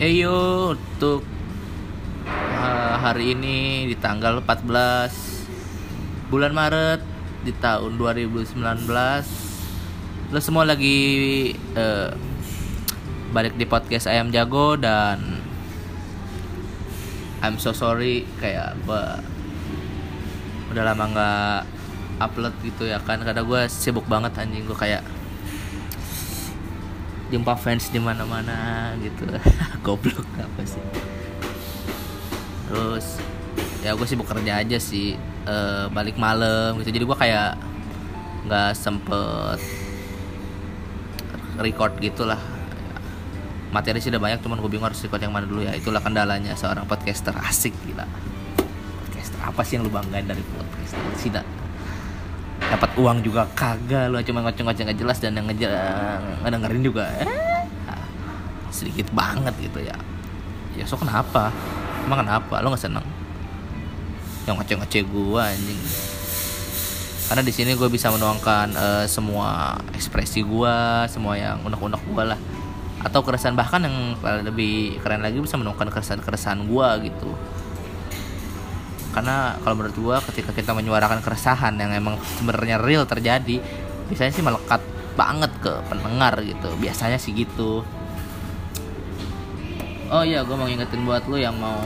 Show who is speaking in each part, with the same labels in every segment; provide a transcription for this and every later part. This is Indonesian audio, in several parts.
Speaker 1: Eyo untuk uh, hari ini di tanggal 14 bulan Maret di tahun 2019 lo semua lagi uh, balik di podcast Ayam Jago dan I'm so sorry kayak gua udah lama nggak upload gitu ya kan. Karena gue sibuk banget anjing. Gue kayak jumpa fans di mana-mana gitu. Goblok apa sih? Terus ya gue sibuk kerja aja sih e, balik malam gitu. Jadi gue kayak nggak sempet record gitulah. Materi sih udah banyak cuman gue bingung harus record yang mana dulu ya. Itulah kendalanya seorang podcaster asik gila. Podcaster apa sih yang lu banggain dari podcaster sih dapat uang juga kagak lu cuma ngoceng-ngoceng gak jelas dan yang ngejar ngedengerin juga. Eh, sedikit banget gitu ya. Ya so kenapa? Emang kenapa? Lo nggak seneng? Yang ngoceh-ngoceh gua anjing. Karena di sini gue bisa menuangkan uh, semua ekspresi gua semua yang unek-unek gua lah. Atau keresahan bahkan yang lebih keren lagi bisa menuangkan keresahan-keresahan gua gitu karena kalau menurut gue ketika kita menyuarakan keresahan yang emang sebenarnya real terjadi biasanya sih melekat banget ke pendengar gitu. Biasanya sih gitu. Oh iya gue mau ngingetin buat lo yang mau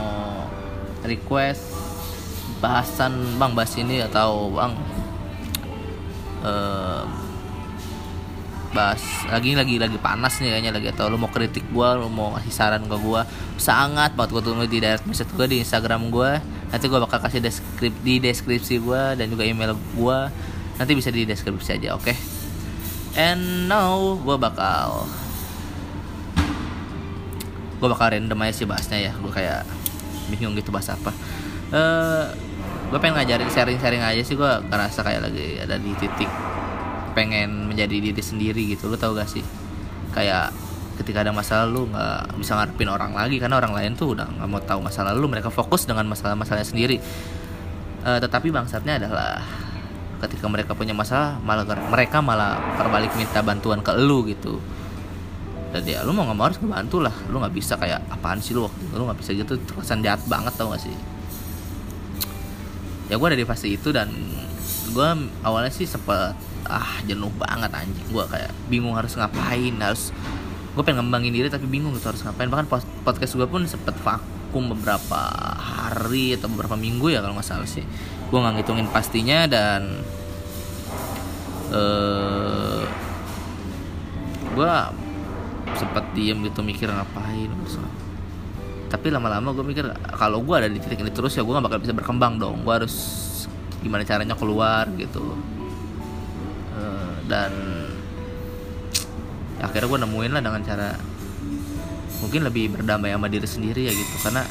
Speaker 1: request bahasan bang bahas ini atau bang uh, bahas lagi lagi lagi panas nih kayaknya lagi atau lu mau kritik gue lu mau kasih saran ke gue sangat banget gue tunggu di direct message gue di instagram gue nanti gue bakal kasih deskrip di deskripsi gue dan juga email gue nanti bisa di deskripsi aja oke? Okay? and now gue bakal gue bakal random aja sih bahasnya ya. Gue kayak bingung gitu bahas apa. Uh, eh, gue pengen ngajarin sharing-sharing aja sih. Gue ngerasa kayak lagi ada di titik pengen menjadi diri sendiri gitu. Lo tau gak sih? Kayak ketika ada masalah lu nggak bisa ngarepin orang lagi karena orang lain tuh udah nggak mau tahu masalah lu. Mereka fokus dengan masalah-masalahnya sendiri. Uh, tetapi bangsatnya adalah ketika mereka punya masalah malah mereka malah terbalik minta bantuan ke lu gitu. Dan ya lu mau nggak mau harus ngebantu lah. Lu nggak bisa kayak apaan sih lu waktu itu? Lu nggak bisa gitu. Terkesan jahat banget tau gak sih? Ya gue ada di fase itu dan gue awalnya sih sempet ah jenuh banget anjing. Gue kayak bingung harus ngapain harus gue pengen ngembangin diri tapi bingung gitu harus ngapain. Bahkan podcast gue pun sempet vakum beberapa hari atau beberapa minggu ya kalau nggak salah sih. Gue nggak ngitungin pastinya dan uh, eh, gue sempet diem gitu mikir ngapain tapi lama-lama gue mikir kalau gue ada di titik ini terus ya gue gak bakal bisa berkembang dong. Gue harus gimana caranya keluar gitu. Uh, dan akhirnya gue nemuin lah dengan cara mungkin lebih berdamai sama diri sendiri ya gitu. Karena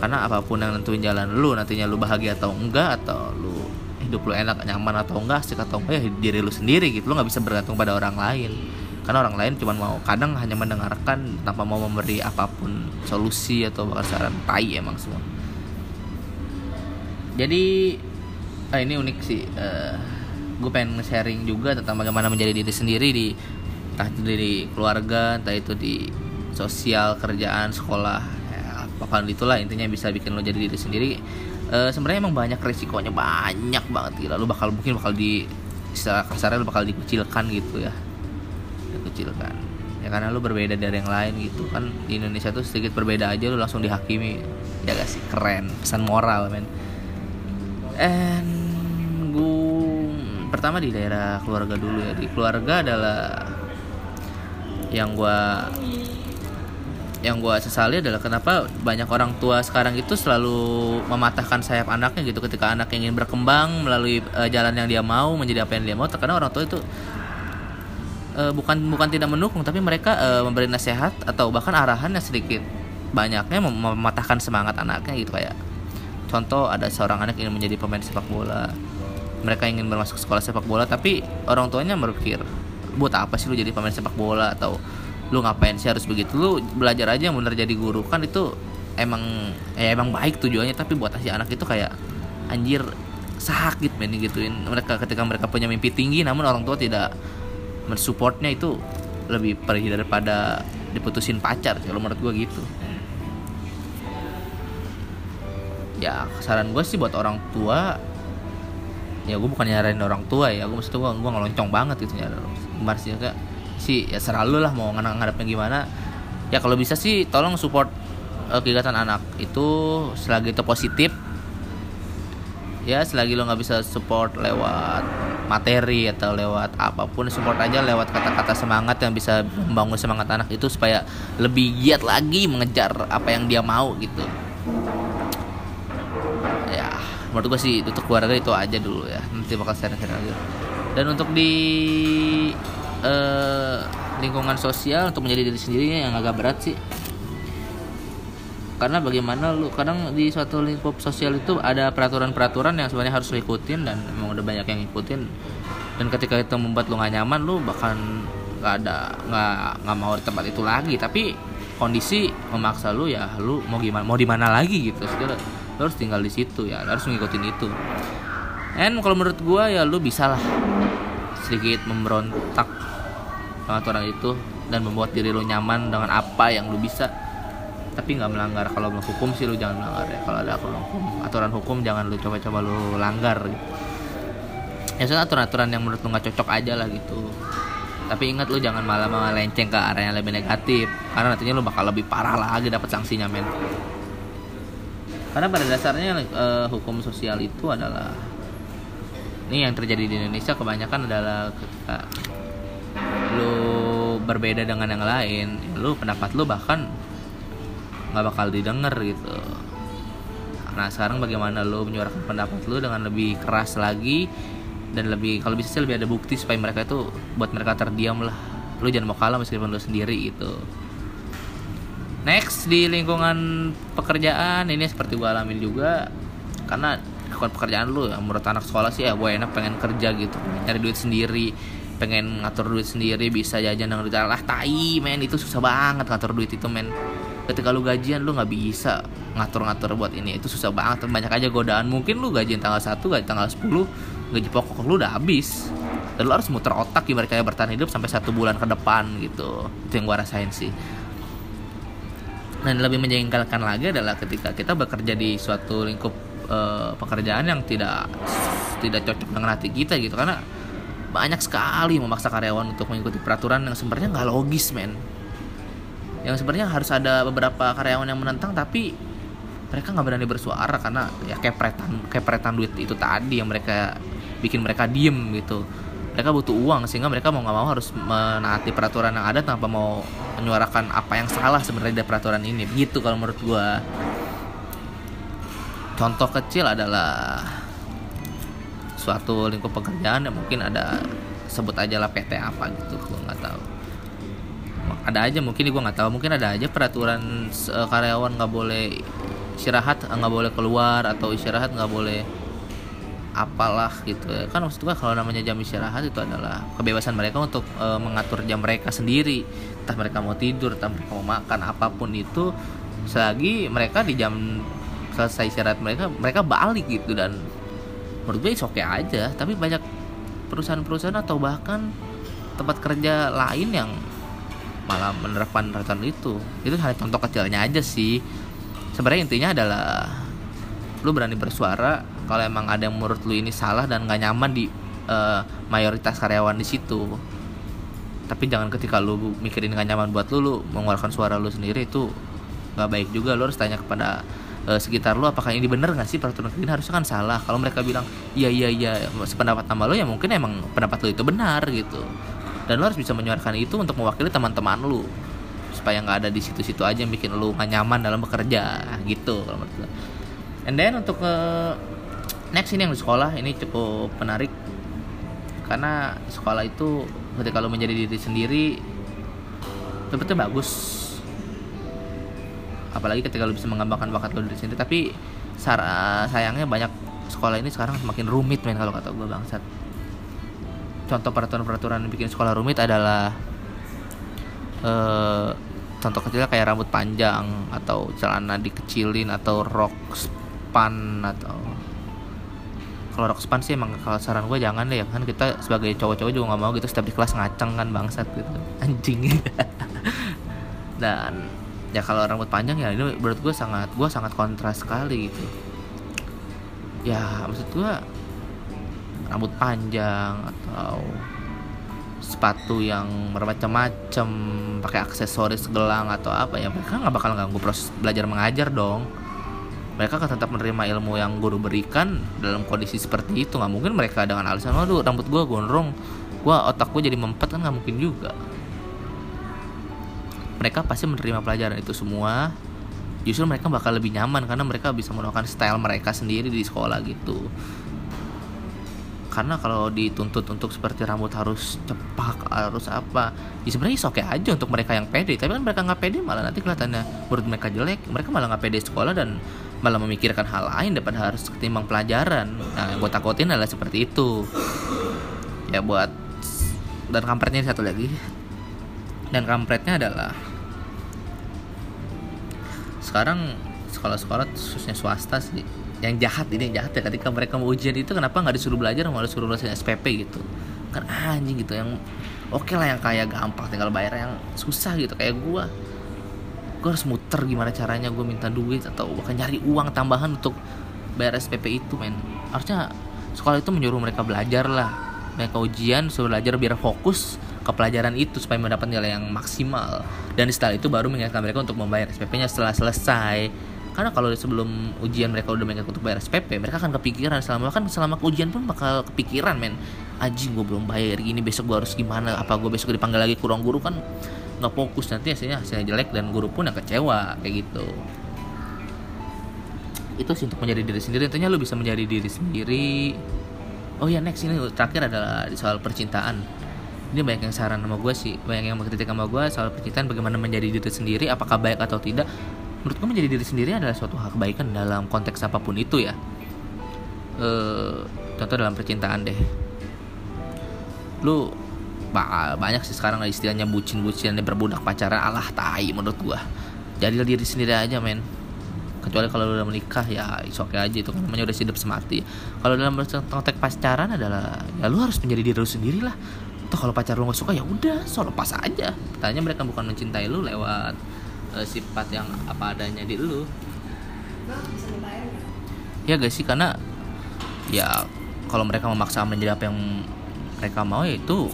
Speaker 1: karena apa pun yang nentuin jalan lu nantinya lu bahagia atau enggak atau lu hidup lu enak nyaman atau enggak asik atau enggak ya diri lu sendiri gitu. Lu nggak bisa bergantung pada orang lain. Karena orang lain cuma mau kadang hanya mendengarkan tanpa mau memberi apa pun solusi atau bahkan saran tai emang semua. Jadi ah, ini unik sih uh, gue pengen sharing juga tentang bagaimana menjadi diri sendiri di entah itu di keluarga entah itu di sosial kerjaan sekolah ya, apa pun itulah intinya bisa bikin lo jadi diri sendiri. E, sebenarnya emang banyak resikonya banyak banget gila. Lo bakal mungkin bakal di secara kasarnya lo bakal dikucilkan gitu ya. Dikucilkan. Ya karena lo berbeda dari yang lain gitu. Kan di Indonesia tuh sedikit berbeda aja lo langsung dihakimi. Ya gak sih keren. Pesan moral men. And pertama di daerah keluarga dulu ya. Di keluarga adalah yang gue yang gue sesali adalah kenapa banyak orang tua sekarang itu selalu mematahkan sayap anaknya gitu. Ketika anak ingin berkembang melalui uh, jalan yang dia mau menjadi apa yang dia mau terkadang orang tua itu uh, bukan bukan tidak mendukung tapi mereka uh, memberi nasihat atau bahkan arahan yang sedikit banyaknya mem mematahkan semangat anaknya gitu kayak contoh ada seorang anak ingin menjadi pemain sepak bola mereka ingin bermasuk sekolah sepak bola tapi orang tuanya berpikir buat apa sih lu jadi pemain sepak bola? Atau lu ngapain sih harus begitu? Lu belajar aja yang bener jadi guru kan itu emang ya emang baik tujuannya tapi buat si anak itu kayak anjir sakit men gituin mereka ketika mereka punya mimpi tinggi namun orang tua tidak mensupportnya itu lebih perih daripada diputusin pacar kalau menurut gue gitu. Ya saran gue sih buat orang tua ya gue bukan nyaranin orang tua ya gue maksud gue gue ngeloncong banget gitu ya sih kayak sih ya selalu lah mau ngadepnya gimana. Ya kalau bisa sih tolong support uh, kegiatan anak itu selagi itu positif. Ya selagi lo nggak bisa support lewat materi atau lewat apa pun support aja lewat kata-kata semangat yang bisa membangun semangat anak itu supaya lebih giat lagi mengejar apa yang dia mau gitu menurut gue sih untuk keluarga itu aja dulu ya. Nanti bakal share-share lagi dan untuk di uh, lingkungan sosial untuk menjadi diri sendiri yang agak berat sih. Karena bagaimana lu kadang di suatu lingkup sosial itu ada peraturan-peraturan yang sebenarnya harus lu ikutin dan emang udah banyak yang ngikutin. Dan ketika itu membuat lu gak nyaman lu bahkan nggak ada nggak nggak mau di tempat itu lagi. Tapi kondisi memaksa lu ya lu mau gimana mau di mana lagi gitu segala lo harus tinggal di situ ya lo harus ngikutin itu. And kalau menurut gue ya lo bisa lah sedikit memberontak aturan itu dan membuat diri lo nyaman dengan apa yang lo bisa. Tapi nggak melanggar. Kalau hukum sih lo jangan melanggar ya. Kalau ada aturan hukum aturan hukum jangan lo coba-coba lo langgar gitu. ya soalnya aturan-aturan yang menurut lo nggak cocok aja lah gitu. Tapi ingat lu jangan malah melenceng ke arah yang lebih negatif. Karena nantinya lu bakal lebih parah lagi dapat sanksinya men karena pada dasarnya uh, hukum sosial itu adalah ini yang terjadi di Indonesia kebanyakan adalah ketika lu berbeda dengan yang lain lu pendapat lu bahkan nggak bakal didengar gitu. Nah sekarang bagaimana lu menyuarakan pendapat lu dengan lebih keras lagi dan lebih kalau bisa lebih ada bukti supaya mereka itu buat mereka terdiam lah. Lu jangan mau kalah meskipun lu sendiri gitu next di lingkungan pekerjaan ini seperti gue alamin juga karena lingkungan pekerjaan lu ya menurut anak sekolah sih ya gue enak pengen kerja gitu nyari duit sendiri pengen ngatur duit sendiri bisa jajan dengan duit lah tai men itu susah banget ngatur duit itu men. Ketika lu gajian lu nggak bisa ngatur-ngatur buat ini itu susah banget. Banyak aja godaan. Mungkin lu gajian tanggal 1 gaji tanggal 10 gaji pokok lu udah habis. Dan lu harus muter otak gimana kayak bertahan hidup sampai satu bulan ke depan gitu. Itu yang gue rasain sih dan lebih menjengkelkan lagi adalah ketika kita bekerja di suatu lingkup uh, pekerjaan yang tidak tidak cocok dengan hati kita gitu. Karena banyak sekali memaksa karyawan untuk mengikuti peraturan yang sebenarnya nggak logis men. Yang sebenarnya harus ada beberapa karyawan yang menentang tapi mereka nggak berani bersuara karena ya kepretan kepretan duit itu tadi yang mereka bikin mereka diem gitu mereka butuh uang sehingga mereka mau nggak mau harus menaati peraturan yang ada tanpa mau menyuarakan apa yang salah sebenarnya dari peraturan ini. Gitu kalau menurut gue contoh kecil adalah suatu lingkup pekerjaan yang mungkin ada sebut aja lah PT apa gitu gue nggak tahu. Ada aja mungkin gue nggak tahu. Mungkin ada aja peraturan karyawan nggak boleh istirahat nggak boleh keluar atau istirahat nggak boleh apalah gitu ya. kan maksud gue kalau namanya jam istirahat itu adalah kebebasan mereka untuk e, mengatur jam mereka sendiri. Entah mereka mau tidur entah mereka mau makan apa pun itu selagi mereka di jam selesai istirahat mereka mereka balik gitu. Dan menurut gue oke okay aja. Tapi banyak perusahaan-perusahaan atau bahkan tempat kerja lain yang malah menerapkan peraturan itu. Itu hanya contoh kecilnya aja sih. Sebenarnya intinya adalah lu berani bersuara kalau emang ada yang menurut lu ini salah dan gak nyaman di uh, mayoritas karyawan di situ tapi jangan ketika lu mikirin gak nyaman buat lu lu mengeluarkan suara lu sendiri itu gak baik juga. Lu harus tanya kepada uh, sekitar lu apakah ini bener gak sih peraturan ini harusnya kan salah. Kalau mereka bilang iya iya iya sependapat sama lu ya mungkin emang pendapat lu itu benar gitu. Dan lu harus bisa menyuarakan itu untuk mewakili teman-teman lu supaya nggak ada di situ-situ aja yang bikin lu gak nyaman dalam bekerja gitu kalau menurut gue and then untuk uh, next ini yang di sekolah ini cukup menarik. Karena sekolah itu ketika lo menjadi diri sendiri sebetulnya bagus. Apalagi ketika lo bisa mengembangkan bakat lo dari sendiri. Tapi sayangnya banyak sekolah ini sekarang semakin rumit men kalau kata gue bangsat. Contoh peraturan-peraturan bikin sekolah rumit adalah uh, contoh kecilnya kayak rambut panjang atau celana dikecilin atau rok span atau kalau rok span sih emang kalau saran gue jangan deh ya kan kita sebagai cowok-cowok juga nggak mau gitu setiap di kelas ngaceng kan bangsat gitu. Anjing. Dan ya kalau rambut panjang ya ini menurut gue sangat gue sangat kontras sekali gitu. Ya maksud gue rambut panjang atau sepatu yang bermacam-macam pakai aksesoris gelang atau apa ya mereka nggak bakal ganggu proses belajar mengajar dong mereka akan tetap menerima ilmu yang guru berikan dalam kondisi seperti itu. Nggak mungkin mereka dengan alasan waduh rambut gue gondrong gue otak gue jadi mempet kan nggak mungkin juga. Mereka pasti menerima pelajaran itu semua. Justru mereka bakal lebih nyaman karena mereka bisa melakukan style mereka sendiri di sekolah gitu. Karena kalau dituntut untuk seperti rambut harus cepak harus apa ya sebenarnya oke okay aja untuk mereka yang pede. Tapi kan mereka nggak pede malah nanti kelihatannya menurut mereka jelek mereka malah nggak pede sekolah dan malah memikirkan hal lain daripada harus ketimbang pelajaran. Nah yang gue takutin adalah seperti itu. Ya buat dan kampretnya satu lagi. Dan kampretnya adalah sekarang sekolah-sekolah khususnya swasta sih yang jahat ini yang jahat ya. Ketika mereka mau ujian itu kenapa nggak disuruh belajar malah disuruh nulis SPP gitu? Kan anjing gitu yang oke okay lah yang kayak gampang tinggal bayar yang susah gitu kayak gua gua harus muter gimana caranya gue minta duit atau bahkan nyari uang tambahan untuk bayar SPP itu men. Harusnya sekolah itu menyuruh mereka belajar lah. Mereka ujian suruh belajar biar fokus ke pelajaran itu supaya mendapat nilai yang maksimal. Dan setelah itu baru mengingatkan mereka untuk membayar SPP-nya setelah selesai. Karena kalau sebelum ujian mereka udah mengingat untuk bayar SPP mereka akan kepikiran selama kan selama ujian pun bakal kepikiran men. Aji gue belum bayar gini besok gue harus gimana? Apa gue besok dipanggil lagi kurang guru? Kan nggak fokus nanti hasilnya hasilnya jelek dan guru pun yang kecewa kayak gitu. Itu sih untuk menjadi diri sendiri. Tentunya lo bisa menjadi diri sendiri. Oh ya next ini terakhir adalah soal percintaan. Ini banyak yang saran sama gue sih. Banyak yang mengkritik sama gue soal percintaan bagaimana menjadi diri sendiri apakah baik atau tidak. Menurut gue menjadi diri sendiri adalah suatu hal kebaikan dalam konteks apa pun itu ya. E, contoh dalam percintaan deh. Lu banyak sih sekarang istilahnya bucin-bucin dan berbudak pacaran. Alah tai menurut gue jadi diri sendiri aja men. Kecuali kalau udah menikah ya is okay aja itu. Kan namanya udah hidup semati. Kalau dalam konteks pacaran adalah ya lu harus menjadi diri lu sendiri lah Tuh kalau pacar lu gak suka ya udah, solo pas aja. Tanya mereka bukan mencintai lu lewat uh, sifat yang apa adanya di lu. Ya guys sih? Karena ya kalau mereka memaksa menjadi apa yang mereka mau ya itu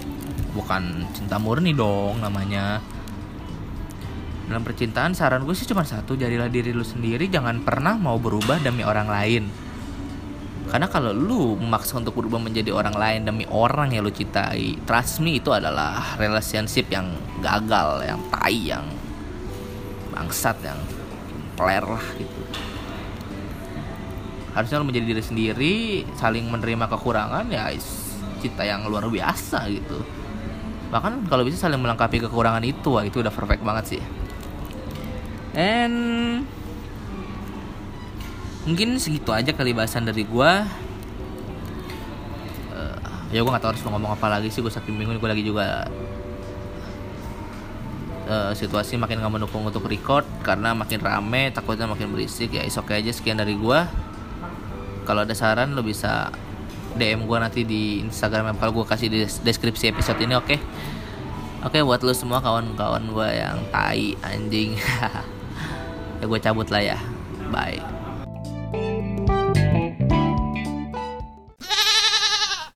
Speaker 1: bukan cinta murni dong namanya dalam percintaan saran gue sih cuma satu jadilah diri lu sendiri jangan pernah mau berubah demi orang lain karena kalau lu memaksa untuk berubah menjadi orang lain demi orang yang lu cintai, trust me itu adalah relationship yang gagal, yang tai, yang bangsat, yang player lah gitu. Harusnya lu menjadi diri sendiri, saling menerima kekurangan ya cinta yang luar biasa gitu. Bahkan kalau bisa saling melengkapi kekurangan itu, wah itu udah perfect banget sih. And mungkin segitu aja kali bahasan dari gue uh, ya gue gak tau harus ngomong apa lagi sih gue saking bingung gue lagi juga uh, situasi makin gak mendukung untuk record karena makin rame takutnya makin berisik. Ya isok aja sekian dari gue kalau ada saran lo bisa DM gue nanti di Instagram yang gue kasih di deskripsi episode ini oke? Okay? oke okay, buat lo semua kawan-kawan gue yang tai anjing. Ya gue cabut lah ya. Bye